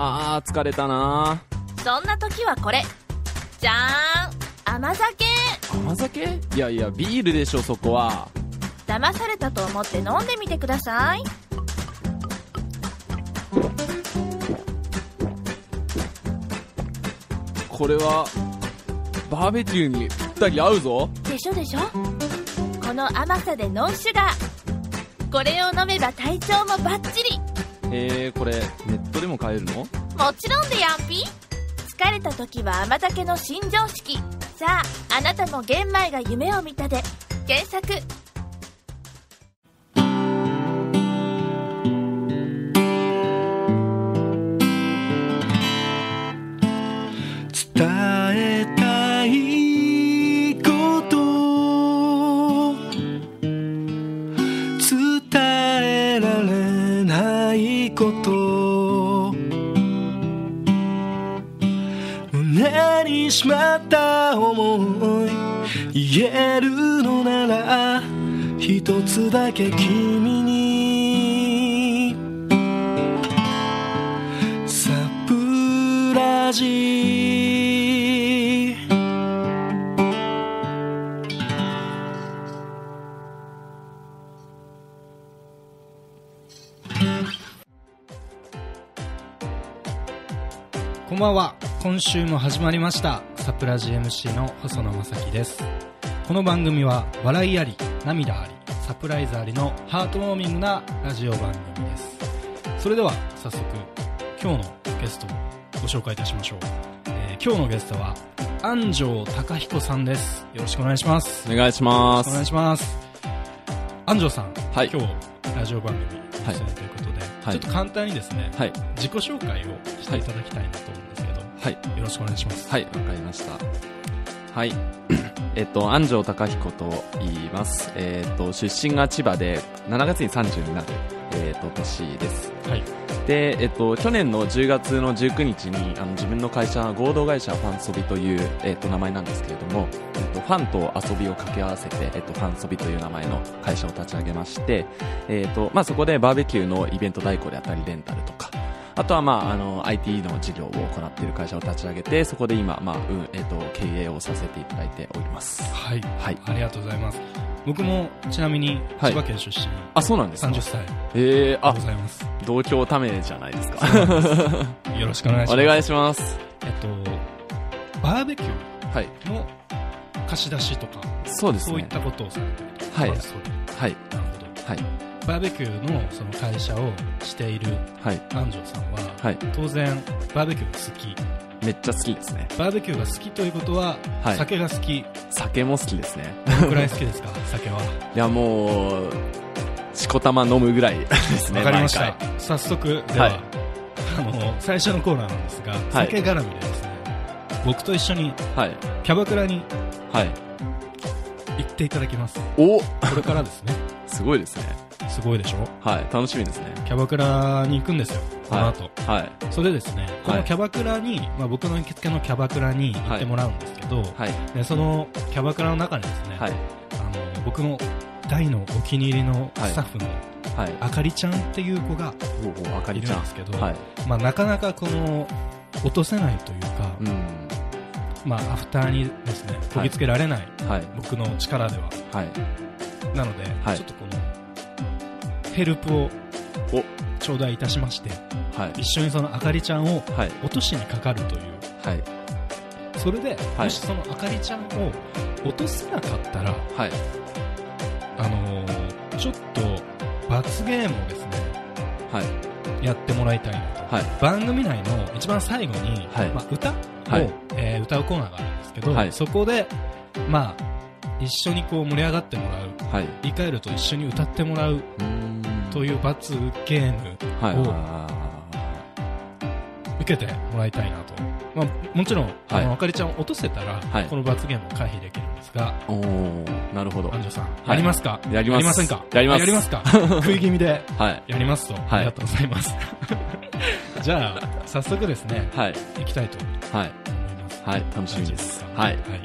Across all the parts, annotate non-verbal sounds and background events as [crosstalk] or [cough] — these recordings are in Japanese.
あー疲れたな。そんな時はこれ。じゃーん。甘酒。甘酒？いやいやビールでしょそこは。騙されたと思って飲んでみてください。これはバーベキューにぴったり合うぞ。でしょでしょ。この甘さでノンシュガーこれを飲めば体調もバッチリ。えー、これネットでも買えるの？もちろんでやんぴ疲れた時は甘酒の新常識。さああなたも玄米が夢を見たで。検索伝えたいこと。伝えられないこと。にしまった思い言えるのなら一つだけ君に。サプラジこんばんは。今週も始まりました。サプラジ MC の細野正樹です。この番組は笑いあり涙ありサプライズありのハートウォーミングなラジオ番組です。それでは早速今日のゲストをご紹介いたしましょう、えー今日のゲストは安城貴彦さんです。よろしくお願いします。お願いしまお願いすします。安城さん、はい。今日ラジオ番組出演ということで、はい。ちょっと簡単にですね、はい。自己紹介をしていただきたいなと思うんですはい。よろしくお願いします。はいわかりました。はい。[coughs] えっと安城貴彦と言います。えっと出身が千葉で7月に30になるえっと年です。はい。で、えっと、去年の10月の19日にあの自分の会社合同会社ファンソビという、えっと、名前なんですけれども、えっと、ファンと遊びを掛け合わせて、えっと、ファンソビという名前の会社を立ち上げまして、えっとまあ、そこでバーベキューのイベント代行であったりレンタルとかあとは、まあ、あの IT の事業を行っている会社を立ち上げてそこで今、まあうんえっと、経営をさせていただいております。はい。はい。ありがとうございます。僕もちなみにはい。千葉県出身、あそうなんですか。30歳。えー、であございます。同郷ためじゃないですか。よろしくお願いします。お願いします。えっと、バーベキュはい。ーの貸し出しとか、そうですね。そういったことをされていると。はい。はい。なるほど。はいバーベキューのその会社をしているはい。安城さんは、はい。当然バーベキューが好き。めっちゃ好きですね。バーベキューが好きということは、はい。酒が好き。酒も好きですね。どのくらい好きですか？[laughs] 酒は。いやもうしこたま飲むぐらいですねわかりました。毎。早速、では、はい。あの、最初のコーナーなんですが、はい。酒絡みでですね、僕と一緒にキャバクラにはい。行っていただきます。おこれからですね。[laughs] すごいですねすごいでしょ？はい楽しみですね。キャバクラに行くんですよ、この後。はい。それでですね、このキャバクラに、まあ僕の行きつけのキャバクラに行ってもらうんですけど、はい。でそのキャバクラの中にですね、はい。あの、僕の大のお気に入りのスタッフのはい。あかりちゃんっていう子がいるんですけど、はい。まあなかなかこの、落とせないというか、うん。まあアフターにですね、こぎつけられない、はい。僕の力では。はい。なので、はい。ちょっとこの、ヘルプをお。頂戴いたしまして、はい。一緒にそのあかりちゃんをはい。落としにかかるという。はい。それで、はい。もしそのあかりちゃんを落とせなかったら、はい。あのーちょっと罰ゲームをですね、はい。やってもらいたいなと。はい。番組内の一番最後に、はい。まあ、歌を、はい。えー歌うコーナーがあるんですけど、はい。そこで、まあ、一緒にこう盛り上がってもらう、はい。言い換えると一緒に歌ってもらう。うーんという罰ゲームを受けてもらいたいなと。まあ、もちろん、あはい。の、あかりちゃんを落とせたら、はい。この罰ゲームを回避できるんですが、ーおーなるほど。安城さん、い。やりますか？やります。やりませんか？やります。あやりますか？[laughs] 食い気味ではい。やりますと。ありがとうございます。[laughs] じゃあ、早速ですね、はい。行きたいとはい。思います。はい。楽しみです。大丈夫かはい。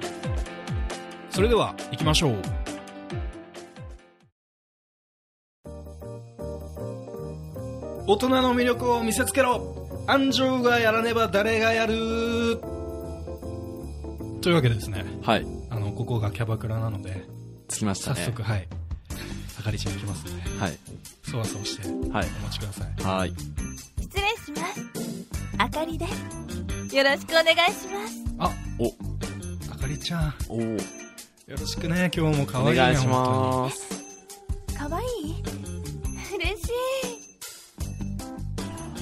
それでは、行きましょう。大人の魅力を見せつけろ。安城がやらねば誰がやる。というわけでですね。はい。あのここがキャバクラなので着きましたね。早速、はい。あかりちゃん行きますのではい。そわそわしておはい。待ちください。はい。失礼します。あかりです。よろしくお願いします。あお、あかりちゃん。お。ーよろしくね。今日も可お愛いね願いし本ます。かわいい？嬉しい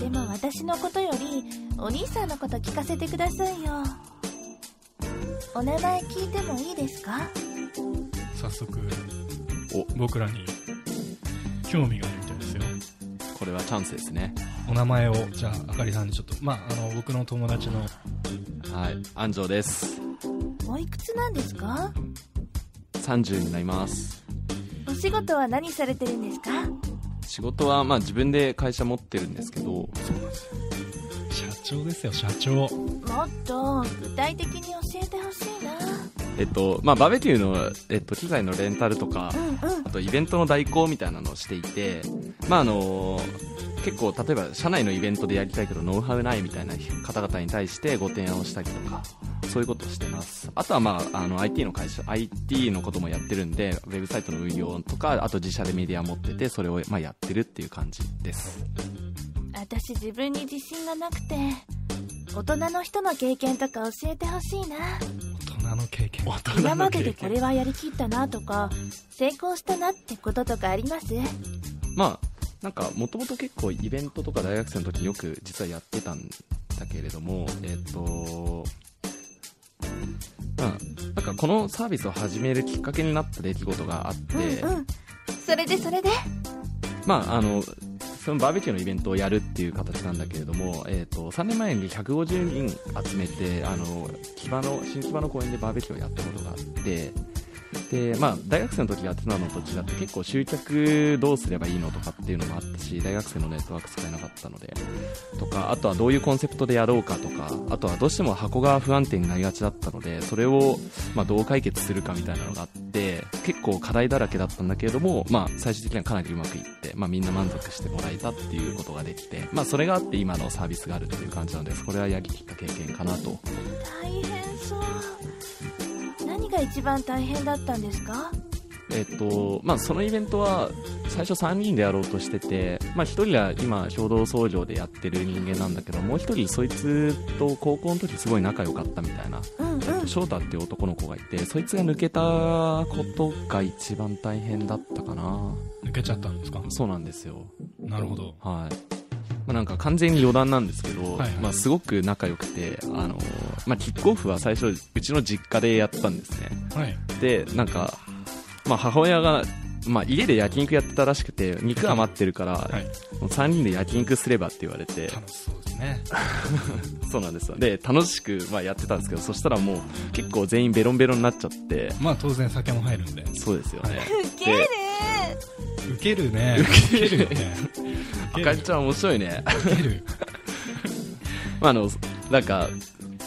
でも私のことよりお兄さんのこと聞かせてくださいよお名前聞いてもいいですか？早速お、僕らに興味があるみたいですよこれはチャンスですね。お名前をじゃああかりさんにちょっとまああの僕の友達のはい。安城です。おいくつなんですか？30になります。お仕事は何されてるんですか？仕事は、まあ自分で会社持ってるんですけど、社長ですよ社長。もっと具体的に教えてほしいな。えっと、まあバーベキューの、えっと、機材のレンタルとか、うんうん。あとイベントの代行みたいなのをしていて、まああの結構例えば社内のイベントでやりたいけどノウハウないみたいな方々に対してご提案をしたりとかそういうことをしてます。あとはまああの IT の会社 IT のこともやってるんでウェブサイトの運用とかあと自社でメディア持っててそれをまあやってるっていう感じです。私自分に自信がなくて大人の人の経験とか教えてほしいな。大人の経験。今まででこれはやりきったなとか成功したなってこととかあります？まあなんかもともと結構イベントとか大学生の時によく実はやってたんだけれどもえっ、とまあなんかこのサービスを始めるきっかけになった出来事があって、うんうん。それでそれで？まああのそのバーベキューのイベントをやるっていう形なんだけれども、えー、と3年前に150人集めてあの木場の新木場の公園でバーベキューをやったことがあってで、まあ、大学生の時やってたのと違って結構集客どうすればいいのとかっていうのもあったし大学生のネットワーク使えなかったのでとかあとはどういうコンセプトでやろうかとかあとはどうしても箱が不安定になりがちだったのでそれを、まあ、どう解決するかみたいなのがあって結構課題だらけだったんだけれども、まあ、最終的にはかなりうまくいって、まあ、みんな満足してもらえたっていうことができて、まあ、それがあって今のサービスがあるっていう感じなのでこれはやりきった経験かなと。大変そう。一番大変だったんですか？えっとまあ、そのイベントは最初3人でやろうとしてて、まあ、1人は今共同創業でやってる人間なんだけどもう1人そいつと高校の時すごい仲良かったみたいなうんうん。翔太っていう男の子がいてそいつが抜けたことが一番大変だったかな。抜けちゃったんですか？そうなんですよ。なるほど。はいまあ、なんか完全に余談なんですけど、はいはい。まあ、すごく仲良くて、あのまあ、キックオフは最初うちの実家でやったんですね。はい。でなんか、まあ、母親が、まあ、家で焼肉やってたらしくて肉余ってるから、はい。もう3人で焼肉すればって言われて。楽しそうですね。[laughs] そうなんですよ。で楽しく、まあ、やってたんですけどそしたらもう結構全員ベロンベロンになっちゃって。まあ当然酒も入るんで。そうですよね、ウケるウケるね。ウケるよね。あかりちゃん面白いね。ウケる。[laughs] まああのなんか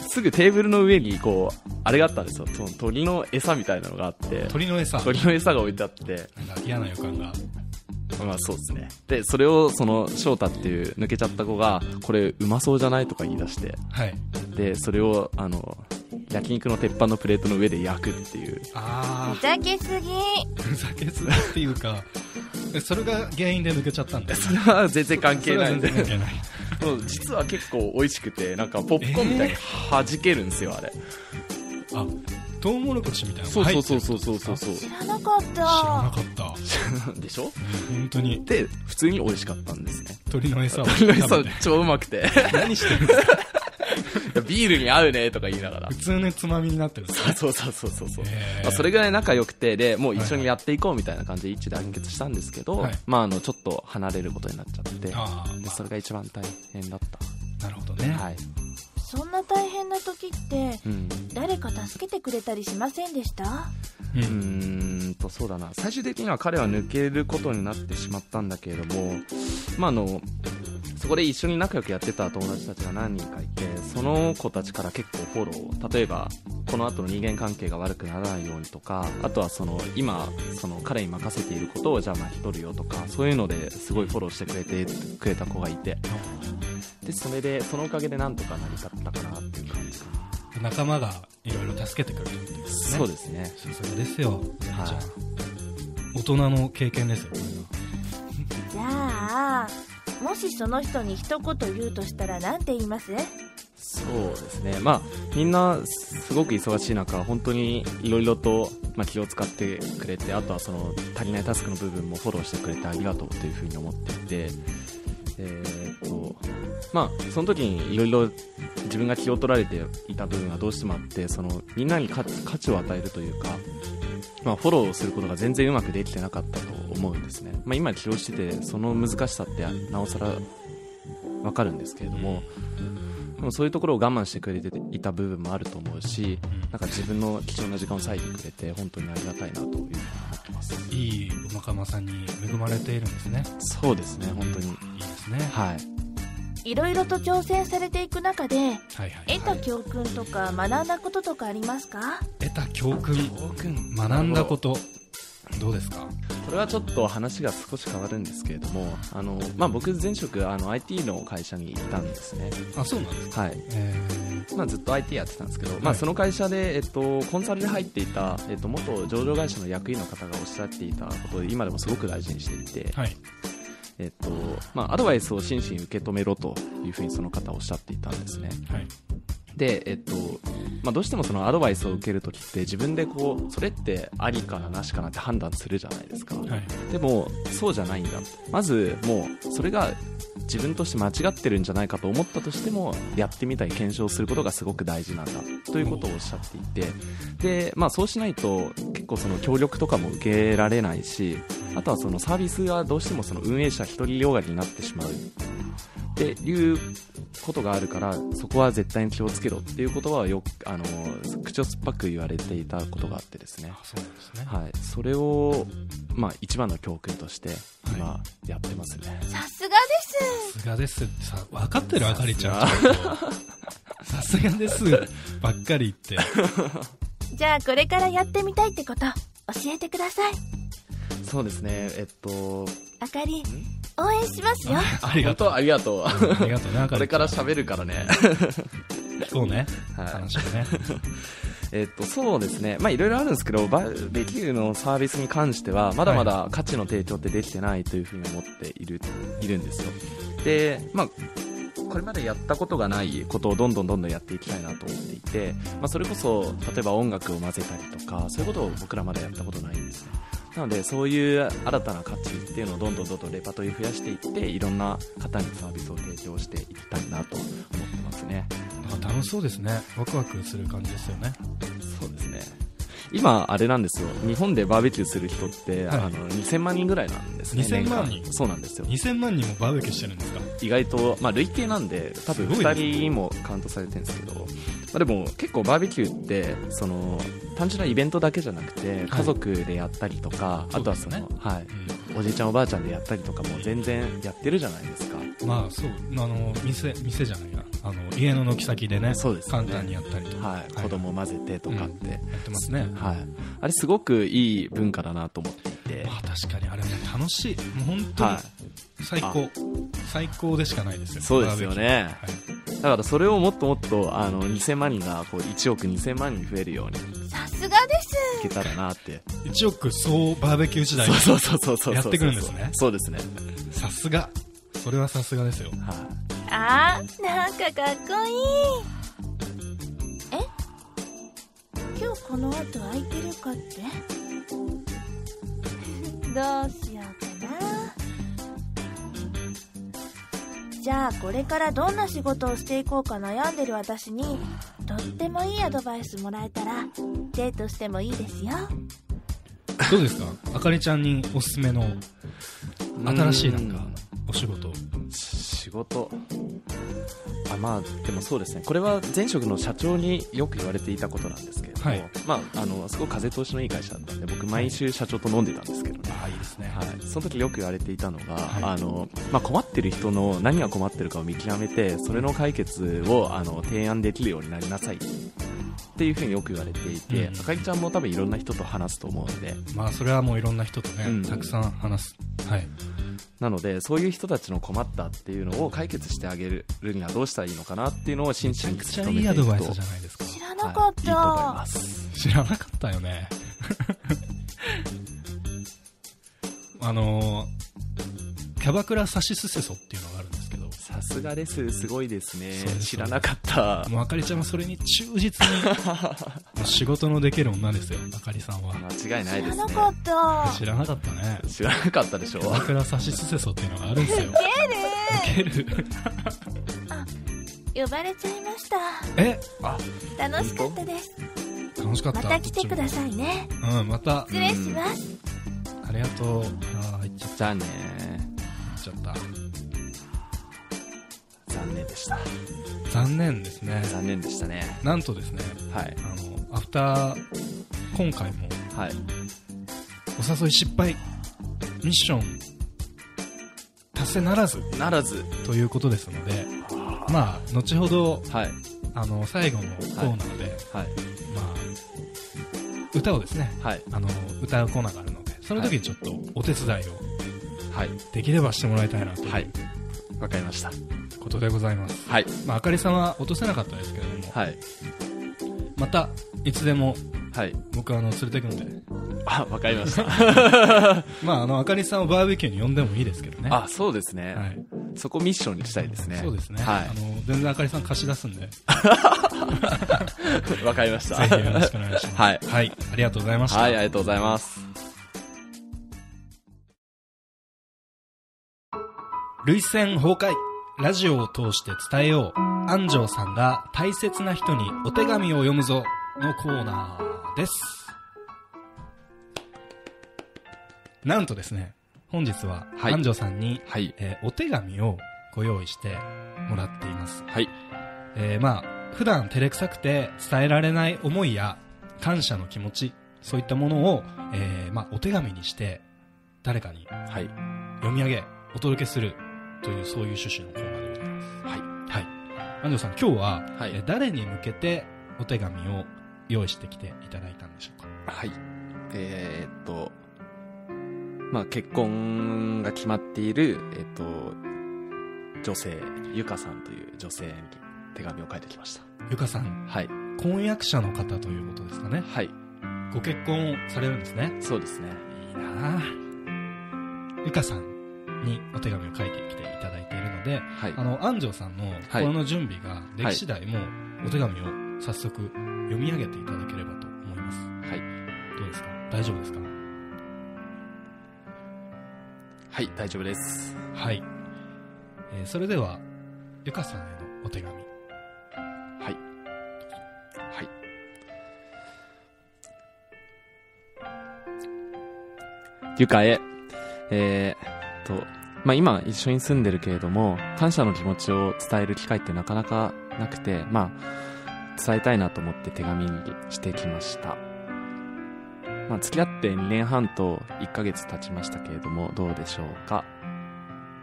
すぐテーブルの上にこうあれがあったんですよ。その鳥の餌みたいなのがあって。鳥の餌。鳥の餌が置いてあって。なんか嫌な予感が。まあそうですね。でそれをその翔太っていう抜けちゃった子がこれうまそうじゃないとか言い出して。はい。でそれをあの焼肉の鉄板のプレートの上で焼くっていう。あふざけすぎ。あふざけすぎっていうかえそれが原因で抜けちゃったんですそれは全然関係ないんで。関係ない。もう実は結構美味しくてなんかポップコーンみたいに弾けるんですよあれ。あトウモロコシみたいなのそうが入そうってる。そうそうそうそう知らなかっ知らなたかった。でしょうん本当に。で普通に美味しかったんですね。鳥の餌を [laughs] 鳥の餌超うまくて。何してるんですか？ビールに合うねとか言いながら。普通のつまみになってるそうそうそうそうそう、へー。まあ、それぐらい仲良くてでもう一緒にやっていこうみたいな感じで一致団結したんですけど、はい。まああのちょっと離れることになっちゃってあでそれが一番大変だっあなるほどね、たはい、そんな大変な時ってうん、誰か助けてくれたりしませんでした？ううーんとそうだな。最終的には彼は抜けることになってしまったんだけれども、まあ、あのそこで一緒に仲良くやってた友達たちが何人かいてその子たちから結構フォロー例えばこの後の人間関係が悪くならないようにとかあとはその今その彼に任せていることをじゃあ巻き取るよとかそういうのですごいフォローしてくれてくれた子がいてでそれでそのおかげでなんとか成り立ったかなっていう感じかな。仲間がいろいろ助けてくれるってことですね。そうですね。さすがですよ、はい。じゃあ大人の経験ですよ。これがじゃあもしその人に一言言うとしたら何て言います？そうですね。まあみんなすごく忙しい中本当にいろいろと、まあ、気を使ってくれてあとはその足りないタスクの部分もフォローしてくれてありがとうというふうに思っていてえーっとまあその時にいろいろ自分が気を取られていた部分はどうしてもあってそのみんなに価価値を与えるというかまあ、フォローすることが全然うまくできてなかったと思うんですね、まあ、今起用しててその難しさってなおさらわかるんですけれどもでもそういうところを我慢してくれていた部分もあると思うしなんか自分の貴重な時間を割いてくれて本当にありがたいなというふうに思ってます。いいお仲間さんに恵まれているんですね。そうですね本当に。いいですね。はいいろいろと挑戦されていく中ではいはい得た教訓とか学んだこととかありますか？得た教訓？教訓。学んだこと。どうですか？これはちょっと話が少し変わるんですけれどもあの、まあ、僕前職あの IT の会社にいたんですね。あそうなんですか？はい。えまあ、ずっと IT やってたんですけど、まあ、はいその会社で、えっと、コンサルで入っていた、えっと、元上場会社の役員の方がおっしゃっていたことを今でもすごく大事にしていて、ーはいえっとまあ、アドバイスを真摯に受け止めろというふうにその方はおっしゃっていたんですね。はい。で、えっとまあ、どうしてもそのアドバイスを受けるときって自分でこうそれってありかななしかなって判断するじゃないですか、はい。でもそうじゃないんだ。まずもうそれが自分として間違ってるんじゃないかと思ったとしてもやってみたり検証することがすごく大事なんだ。ということをおっしゃっていて。で、まあ、そうしないと結構その協力とかも受けられないしあとはそのサービスがどうしてもその運営者一人両替になってしまうっていうことがあるからそこは絶対に気をつけろっていう言葉はよくあの口を酸っぱく言われていたことがあってですね。あそうなんですね。はい、それを、まあ、一番の教訓として今やってますね、さすがです。さすがです。ってさ分かってる？あかりちゃん。[laughs] さすがです。[laughs] ばっかり言って。[laughs] じゃあこれからやってみたいってこと教えてください。そうですね。えっとあかり応援しますよ。ありがとう。ありがとう。ありがとうねこれから喋るからね。聞こうね。はい。話をね。[laughs] えっとそうですね。まあいろいろあるんですけどバーベキューのサービスに関してはまだまだ価値の提供ってできてないというふうに思っているいるんですよ。でまあこれまでやったことがないことをどんどんどんどんやっていきたいなと思っていて、まあ、それこそ例えば音楽を混ぜたりとかそういうことを僕らまだやったことないんですねなのでそういう新たな価値っていうのをどんどんどんどんレパートリー増やしていっていろんな方にサービスを提供していきたいなと思ってますね。楽しそうですね。ワクワクする感じですよね。そうですね。今あれなんですよ。日本でバーベキューする人って、はい。あの2000万人ぐらいなんですね。2000万人？そうなんですよ。2000万人もバーベキューしてるんですか？意外と、まあ、累計なんで多分すごいですね2人もカウントされてるんですけど、まあ、でも結構バーベキューってその単純なイベントだけじゃなくて家族でやったりとか、あとはそのそうですはい、おじいちゃんおばあちゃんでやったりとかも全然やってるじゃないですか。うんまあそう。あの店店じゃないやあの家の軒先でねそうですね。簡単にやったりとか、はい、子供混ぜてとかって、やってますね、はい、あれすごくいい文化だなと思っていて、まあ確かにあれも楽しい。もう本当にはい最高、最高でしかないですよ。そうですよね。バーベキュー。だからそれをもっともっとあの2000万人がこう1億2000万人増えるようにいさすがです。けたらなって。はい、1億総バーベキュー時代そうそうそうそうそうやってくるんですね。そうですね。さすが。それはさすがですよ。はい。あーなんかかっこいい。え？今日この後空いてるかって？[laughs] どうじゃあこれからどんな仕事をしていこうか悩んでる私にとってもいいアドバイスもらえたらデートしてもいいですよ。どうですか？あかりちゃんにおすすめの新しいなんかお仕事。仕事？あまあでもそうですね。これは前職の社長によく言われていたことなんですけれども、はい。まああのすごく風通しのいい会社だったんで僕毎週社長と飲んでたんですけどすね。はい、その時よく言われていたのが、はい。あのまあ、困ってる人の何が困ってるかを見極めてそれの解決をあの提案できるようになりなさい。っていうふうによく言われていて、うん。あかりちゃんも多分いろんな人と話すと思うので。まあそれはもういろんな人とね、うん。たくさん話す。はい。なのでそういう人たちの困ったっていうのを解決してあげるにはどうしたらいいのかなっていうのを真摯にめちゃくちゃ努めていいいアドバイスじゃないですか知らなかっはい、いい知らなかったよね [laughs] あのーキャバクラサシスセソっていうのがあるんですけど。さすがです。すごいですね。知らなかった。もうあかりちゃんはそれに忠実に仕事のできる女ですよ。あかりさんは。間違いないですね。知らなかった。知らなかったね。知らなかったでしょ。キャバクラサシスセソっていうのがあるんですよ。ゲウケる。ル呼ばれちゃいました。え？楽しかったです。楽しかった。また来てくださいね。いうんまた。失礼します。ありがとうじゃあねちゃった残念でした。残念ですね。残念でしたね。なんとですね。はい。あのアフター今回も。はい。お誘い失敗ミッション。達成ならず。ならず。ということですので。まあ後ほどはい。あの最後のコーナーで、はい。まあ歌をですね。はい。あの歌うコーナーがあるのでその時にちょっとお手伝いをはい。できればしてもらいたいなといはい。うわかりました。ことでございます、はい。まあ、あかりさんは落とせなかったですけれども、はい。またいつでもはい。僕はあの連れてくので。あわかりました。[laughs] まああのあかりさんをバーベキューに呼んでもいいですけどね。あそうですね、はい。そこミッションにしたいですね。そうですね、はい。あの全然あかりさん貸し出すんで。ぜ [laughs] わかりました。ひよろしくお願いします。はい。はい、ありがとうございました、はいありがとうございます涙腺崩壊。ラジオを通して伝えよう。安城さんが大切な人にお手紙を読むぞのコーナーです。なんとですね本日ははい。安城さんに、はい。えーお手紙をご用意してもらっています。はい。えーまあ普段照れくさくて伝えられない思いや感謝の気持ちそういったものを、えーまあ、お手紙にして誰かにはい。読み上げお届けするというそういう趣旨のコーナーでございますはいはい安藤さん今日は、はいえー誰に向けてお手紙を用意してきていただいたんでしょうか？はい。えーっと、まあ、結婚が決まっている、えっと、女性、ゆかさんという女性に手紙を書いてきました。ゆかさんはい。婚約者の方ということですかね？はい。ご結婚されるんですね？そうですね。いいなあゆかさんにお手紙を書いてきていただいているのではいあ。の安城さんの心の準備ができ次第もうお手紙を早速読み上げていただければと思いますはい。どうですか？大丈夫ですか？はい、大丈夫です。はい、えーそれではゆかさんへのお手紙はい。はい。ゆかへ、えー、と、まあ、今一緒に住んでるけれども、感謝の気持ちを伝える機会ってなかなかなくて、まあ、伝えたいなと思って手紙にしてきました。まあ、付き合って2年半と1ヶ月経ちましたけれども、どうでしょうか。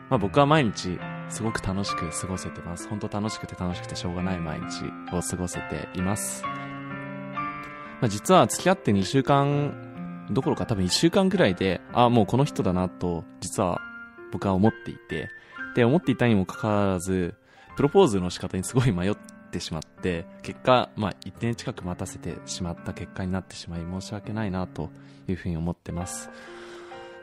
まあ、僕は毎日すごく楽しく過ごせてます。本当楽しくて楽しくてしょうがない毎日を過ごせています。まあ、実は付き合って2週間どころか多分1週間くらいで、あもうこの人だなと、実は僕は思っていて、で、思っていたにもかかわらず、プロポーズの仕方にすごい迷ってしまって、結果、まあ、1年近く待たせてしまった結果になってしまい申し訳ないなというふうに思ってます。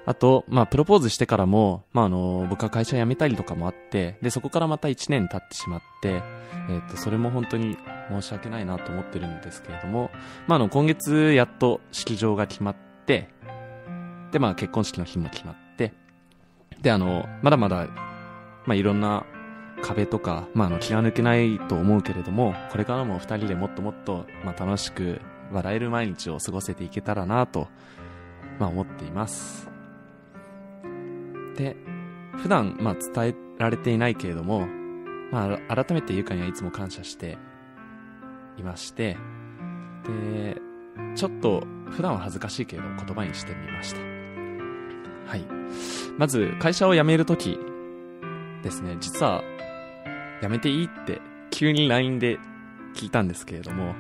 あと、まあ、プロポーズしてからも、まあ、あの、僕は会社辞めたりとかもあって、で、そこからまた1年経ってしまって、えっ、と、それも本当に申し訳ないなと思ってるんですけれども、まあ、あの、今月やっと式場が決まって、で、まあ、結婚式の日も決まって、で、あの、まだまだ、まあ、いろんな壁とか、まあ、あの、気が抜けないと思うけれども、これからも二人でもっともっと、まあ、楽しく笑える毎日を過ごせていけたらなと、まあ、思っています。で、普段、まあ、伝えられていないけれども、まあ、改めてゆかにはいつも感謝していまして、で、ちょっと普段は恥ずかしいけれど言葉にしてみました。はい。まず、会社を辞めるときですね、実は、辞めていいって急に LINE で聞いたんですけれども、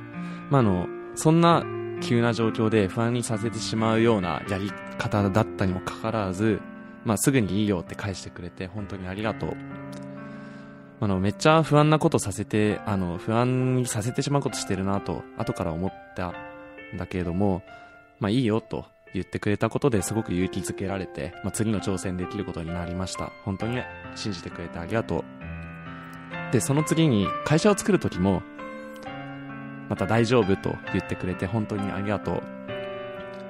まあ、あの、そんな急な状況で不安にさせてしまうようなやり方だったにもかかわらず、まあ、すぐにいいよって返してくれて、本当にありがとう。あの、めっちゃ不安なことさせて、あの、不安にさせてしまうことしてるなと、後から思ったんだけれども、まあいいよと言ってくれたことですごく勇気づけられて、まあ次の挑戦できることになりました。本当に信じてくれてありがとう。で、その次に会社を作る時も、また大丈夫と言ってくれて本当にありがとう。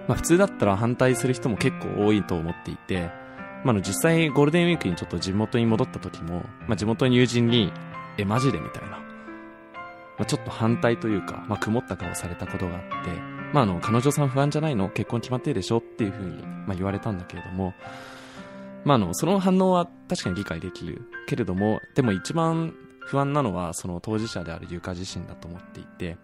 まあ普通だったら反対する人も結構多いと思っていて、まあ、の実際ゴールデンウィークにちょっと地元に戻った時も、まあ、地元の友人に、え、マジでみたいな。まあ、ちょっと反対というか、まあ、曇った顔されたことがあって、まあ、あの、彼女さん不安じゃないの？結婚決まってるでしょ？っていうふうに、まあ、言われたんだけれども、まあ、あの、その反応は確かに理解できるけれども、でも一番不安なのは、その当事者であるゆか自身だと思っていて、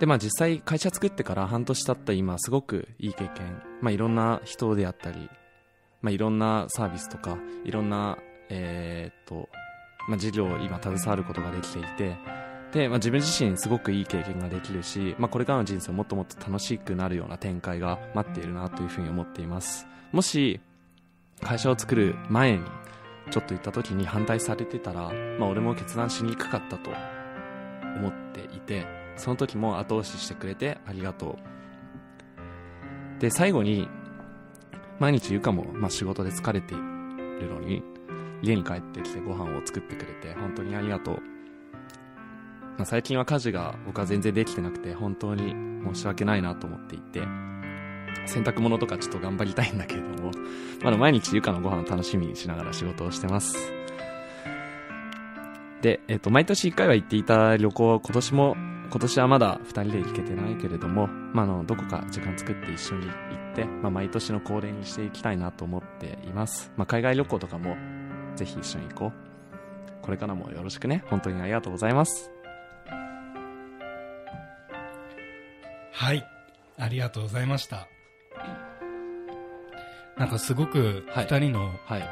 で、まあ実際会社作ってから半年経った今、すごくいい経験、まあいろんな人であったり、まあいろんなサービスとか、いろんな、えー、っと、まあ事業を今携わることができていて、で、まあ自分自身すごくいい経験ができるし、まあこれからの人生をもっともっと楽しくなるような展開が待っているなというふうに思っています。もし、会社を作る前に、ちょっと言った時に反対されてたら、まあ俺も決断しにくかったと思っていて、その時も後押ししてくれてありがとう。で、最後に、毎日ゆかも、まあ、仕事で疲れているのに、家に帰ってきてご飯を作ってくれて、本当にありがとう。まあ、最近は家事が僕は全然できてなくて、本当に申し訳ないなと思っていて、洗濯物とかちょっと頑張りたいんだけれども、まだ毎日ゆかのご飯を楽しみにしながら仕事をしてます。で、えっ、と、毎年1回は行っていた旅行、今年も今年はまだ2人で行けてないけれども、まあ、あの、どこか時間作って一緒に行って、まあ、毎年の恒例にしていきたいなと思っています。まあ、海外旅行とかも、ぜひ一緒に行こう。これからもよろしくね。本当にありがとうございます。はい。ありがとうございました。なんかすごくはい二人の、はい。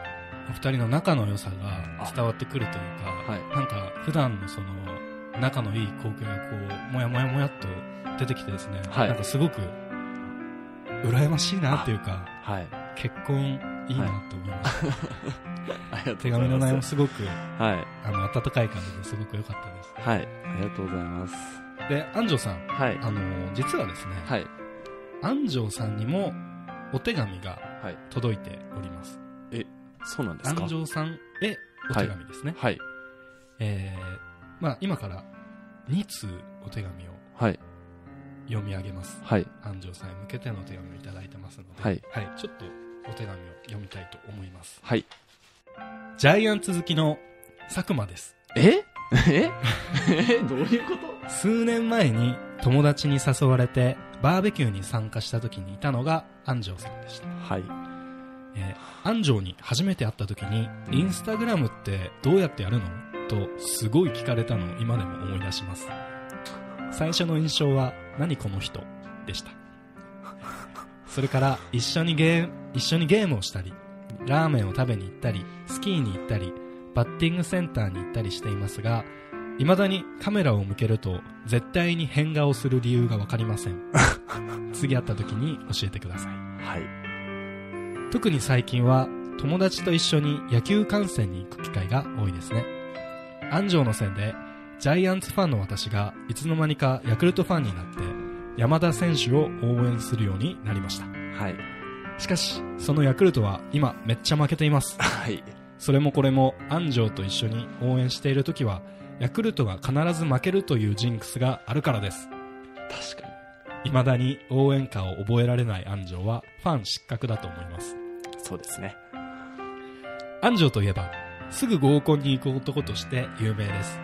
お二人の仲の良さが伝わってくるというか、はいなんか普段のその仲のいい光景がこう、もやもやもやっと出てきてですね、はいなんかすごく羨ましいなっていうか、はい。結婚いいなと思いました。[laughs] 手紙の内容もすごく、はい。あの、温かい感じですごく良かったです。はい。ありがとうございます。で、安城さん、はい。あの、実はですね、はい。安城さんにもお手紙がはい。届いております。そうなんですか？安城さんへお手紙ですね。はい。えー、まあ今から2通お手紙をはい。読み上げます。はい。安城さんへ向けてのお手紙をいただいてますので、はい。ちょっとお手紙を読みたいと思います。はい。ジャイアンツ好きの佐久間です。え？[laughs] え？[laughs] え？[laughs] どういうこと？数年前に友達に誘われてバーベキューに参加した時にいたのが安城さんでした。はい。えー安城に初めて会った時に、インスタグラムってどうやってやるの？とすごい聞かれたのを今でも思い出します。最初の印象は、何この人？でした。[laughs] それから一緒にゲーム、一緒にゲームをしたり、ラーメンを食べに行ったり、スキーに行ったり、バッティングセンターに行ったりしていますが、未だにカメラを向けると絶対に変顔する理由がわかりません。[laughs] 次会った時に教えてください。はい。特に最近は友達と一緒に野球観戦に行く機会が多いですね。安城の線でジャイアンツファンの私がいつの間にかヤクルトファンになって山田選手を応援するようになりました。はい。しかし、そのヤクルトは今めっちゃ負けています。はい。それもこれも安城と一緒に応援している時はヤクルトが必ず負けるというジンクスがあるからです。確か未だに応援歌を覚えられない安城はファン失格だと思います。に。そうですね。安城といえば、すぐ合コンに行く男として有名です。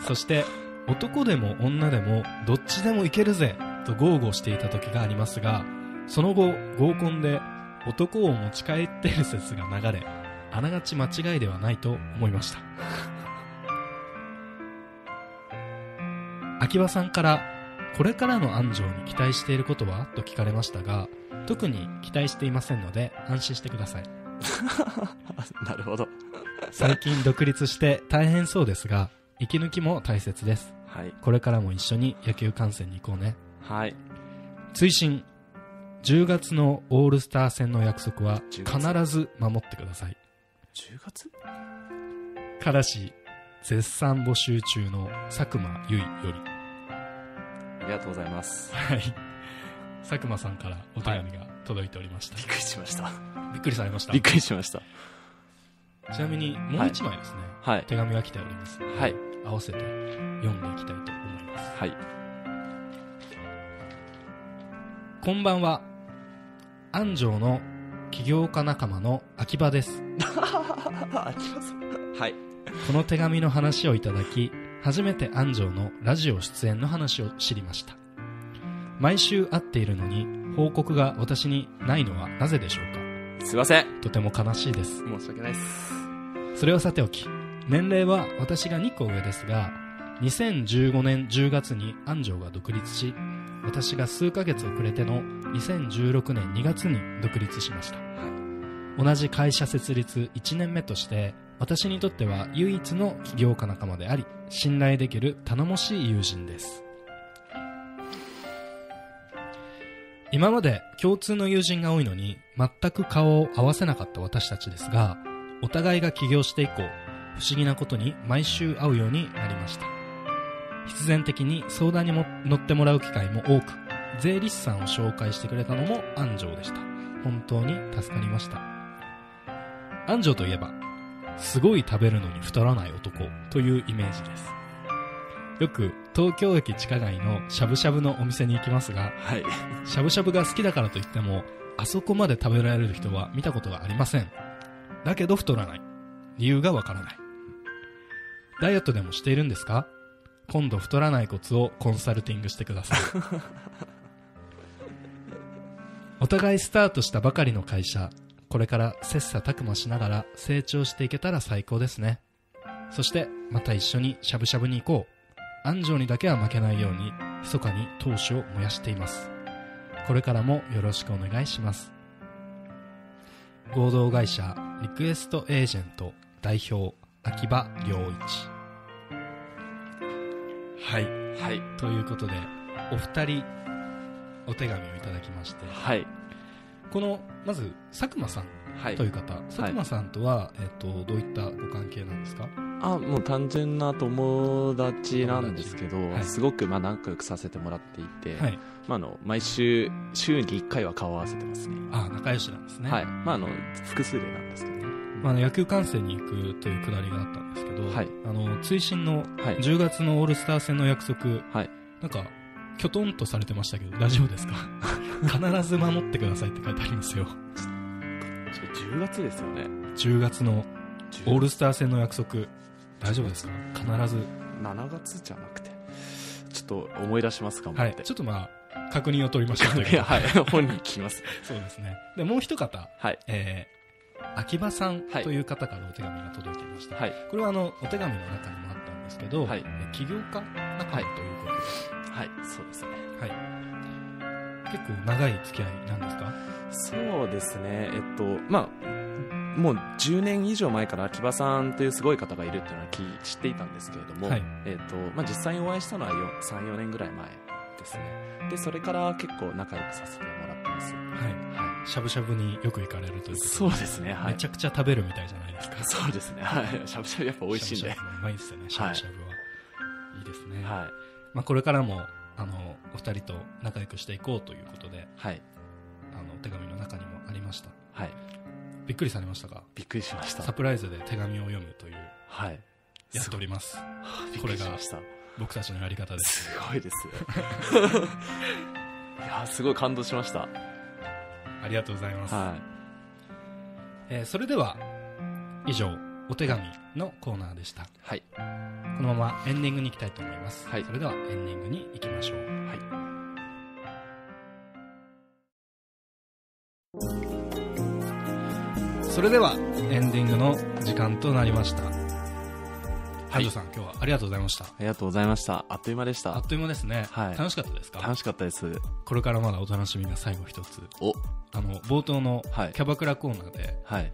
[laughs] そして、男でも女でもどっちでもいけるぜと豪語していた時がありますが、その後合コンで男を持ち帰っている説が流れ、あながち間違いではないと思いました。秋葉さんから、これからの安城に期待していることは？と聞かれましたが、特に期待していませんので安心してください。[laughs] なるほど。最近独立して大変そうですが、息抜きも大切です。はい。これからも一緒に野球観戦に行こうね。はい。追伸10月のオールスター戦の約束は10必月ず守ってください10月？からし絶賛募集中の佐久間由衣よりありがとうございます。はい佐久間さんからお手紙が届いておりました、びっくりしました。びっくりされましたびっくりしました。ちなみにもう一枚ですね、はい。手紙が来ておりますはい。合わせて読んでいきたいと思いますはい。こんばんは安城の起業家仲間の秋葉ですあります。はい。この手紙の話をいただき初めて安城のラジオ出演の話を知りました。毎週会っているのに報告が私にないのはなぜでしょうか？すいません。とても悲しいです。申し訳ないです。それはさておき年齢は私が2個上ですが2015年10月に安城が独立し私が数ヶ月遅れての2016年2月に独立しました。同じ会社設立1年目として私にとっては唯一の起業家仲間であり信頼できる頼もしい友人です。今まで共通の友人が多いのに全く顔を合わせなかった私たちですがお互いが起業して以降不思議なことに毎週会うようになりました。必然的に相談にも乗ってもらう機会も多く税理士さんを紹介してくれたのも安城でした。本当に助かりました。安城といえばすごい食べるのに太らない男というイメージですよく東京駅地下街のしゃぶしゃぶのお店に行きますがはい。しゃぶしゃぶが好きだからといっても、あそこまで食べられる人は見たことがありません。だけど太らない。理由がわからない。ダイエットでもしているんですか？今度太らないコツをコンサルティングしてください。[laughs] お互いスタートしたばかりの会社、これから切磋琢磨しながら成長していけたら最高ですね。そして、また一緒にしゃぶしゃぶに行こう。安城にだけは負けないように、密かに闘志を燃やしています。これからもよろしくお願いします。合同会社リクエストエージェント代表秋葉良一。はい。はい。ということで、お二人お手紙をいただきまして、はい。この、まず、佐久間さんはいと。いう方、佐久間さんとは、えっと、どういったご関係なんですか？あ、もう単純な友達なんですけど、はいすごくまあ仲良くさせてもらっていて、はい。まああの、毎週、週に1回は顔を合わせてますね。あ、仲良しなんですね。はい。まああの、複数でなんですけどね。まあ、野球観戦に行くというくだりがあったんですけど、はいあの、追伸のはい。10月のオールスター戦の約束、はいなんか、きょとんとされてましたけど、大丈夫ですか？[laughs] 必ず守ってくださいって書いてありますよ。10月ですよね。10月のオールルスター戦の約束、大丈夫ですか？必ず。7月じゃなくて、ちょっと思い出しますかもはい。ちょっとまあ、確認を取りましょうという [laughs] はい。本人聞きます。[laughs] そうですね。で、もう一方、はい。えー、秋葉さんはいという方からお手紙が届いていました。はい。これはあの、お手紙の中にもあったんですけど、はいえ起業家仲間ということはい。そうですね。で、はい。結構長い付き合いなんですか？そうですね。えっと、まあ、もう10年以上前から秋葉さんというすごい方がいるっていうのは知っていたんですけれども、はいえっと、まあ実際にお会いしたのはよ3、4年ぐらい前ですね。で、それから結構仲良くさせてもらってます。はい。はしゃぶしゃぶによく行かれるというい。ことそうですね。はいめち。ゃくちゃ食べるみたいじゃないですか？そうですね。はい。しゃぶしゃぶやっぱ美味しいんで。うまいですよね、しゃぶしゃぶは。い、いですね。はまあこれからも、あの、お二人と仲良くしていこうということで、い。はい。あの、お手紙の中にもありました。はい。びっくりされましたか？びっくりしましたサ。プライズで手紙を読むという、はい。やっております。びっくこれがりしました。僕たちのやり方です。すごいです。[laughs] いや、すごい感動しました。ありがとうございます。はえーそれでは、以上、お手紙のコーナーでした。い。はい。このままエンディングに行きたいと思います。はいそれではエンディングに行きましょう。はい。それではエンディングの時間となりました。はいハジョさん、今日はありがとうございました。ありがとうございました。あっという間でしたあっ。という間ですね。はい楽しかったですか？楽しかったです。これからまだお楽しみが最後一つ。お、あの、冒頭のはいキャバクラコーナーで、はい。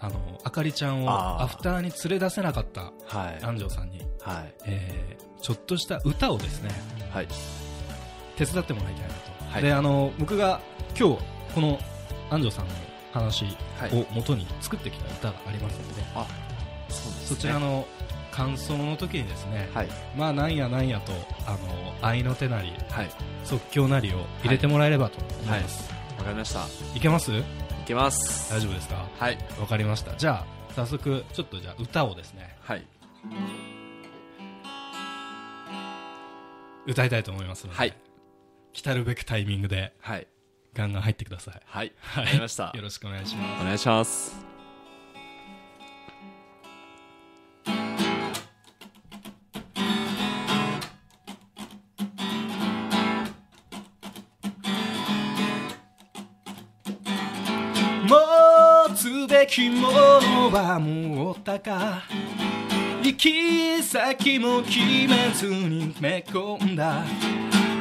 あの、あかりちゃんをアフターに連れ出せなかったはい。安城さんに、はい。えー、ちょっとした歌をですね、はい。手伝ってもらいたいなと。はい。で、あの、僕が今日この安城さんの話はい。を元に作ってきた歌がありますので、そうですね。そちらの感想の時にですね、はい。まあなんやなんやとあの愛の手なりはい。即興なりを入れてもらえればと思います、わかりました。い、けます？いけます。大丈夫ですか？はい。わかりました。じゃあ早速ちょっとじゃあ歌をですね。はい。歌いたいと思いますので、はい。来たるべくタイミングではい。ガンガン入ってください。はい。はい。わかりました。よろしくお願いします。お願いしますきもはもうったか。行き先も決めずにめ込んだ。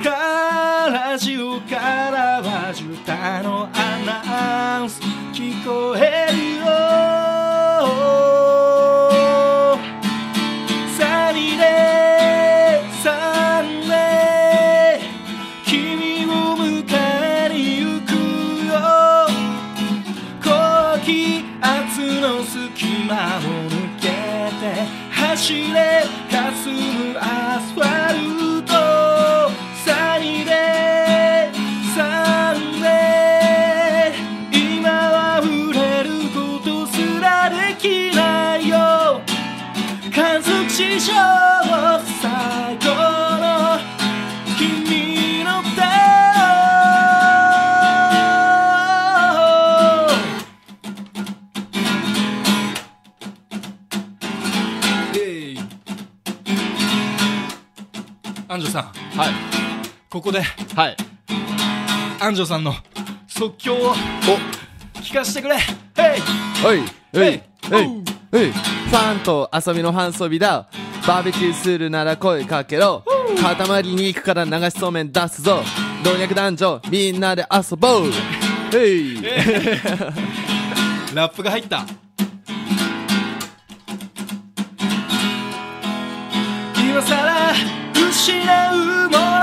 ラジオからは渋滞のアナウンス聞こえるよ。安城さん。はい。ここで。はい。安城さんの即興を聞かせてくれ。へいおいおいえいおいファンと遊びのファン遊びだ。バーベキューするなら声かけろ。塊に行くから流しそうめん出すぞ。老若男女みんなで遊ぼう。へい [laughs] ラップが入った。今さら失うもの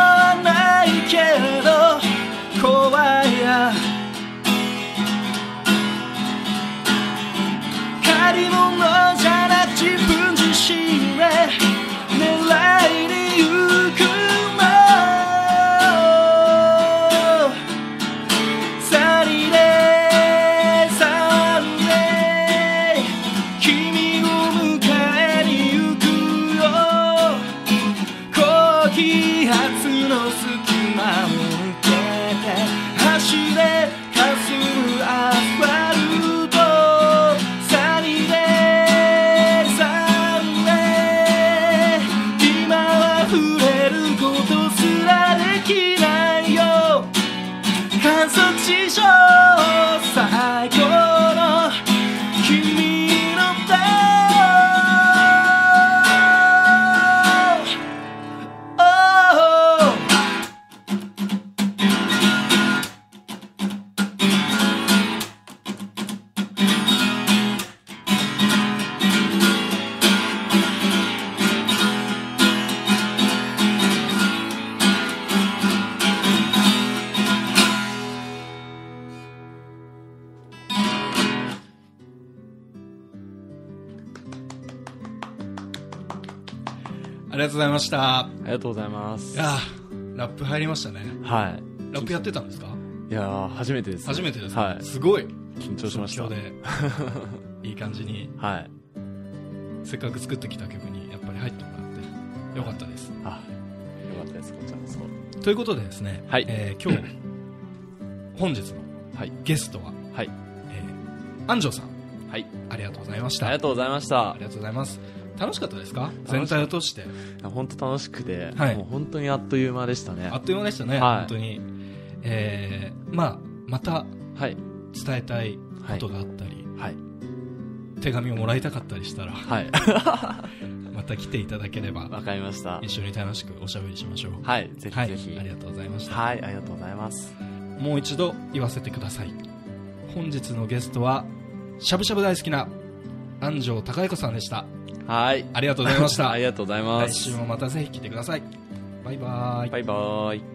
した。ありがとうございます。いやーラップ入りましたね。はラップやってたんですか？いいやー初めてです。初めてですか、はい。すごい。緊張しました。で。[laughs] いい感じに。はい。せっかく作ってきた曲にやっぱり入ってもらって。よかったです。あよかったです。こちらこそ。ということでですね、はい。えー今日 [clears throat] 本日のはい。ゲストは、はい。えー安城さん。はい。ありがとうございました。ありがとうございました。ありがとうございます楽しかったですか？た。全体を通して。本当楽しくて、はい。もう本当にあっという間でしたね。あっという間でしたね、はい。本当に。えー、まあまたはい。伝えたいことがあったり、はい。手紙をもらいたかったりしたらはい。[laughs] また来ていただければわかりました。一緒に楽しくおしゃべりしましょう。はいぜひはいぜひありがとうございました、はいありがとうございます。もう一度言わせてください。本日のゲストはしゃぶしゃぶ大好きな安城孝彦さんでしたはい。ありがとうございました。[laughs] ありがとうございます。来週もまたぜひ来てください。バイバイ。バイバイ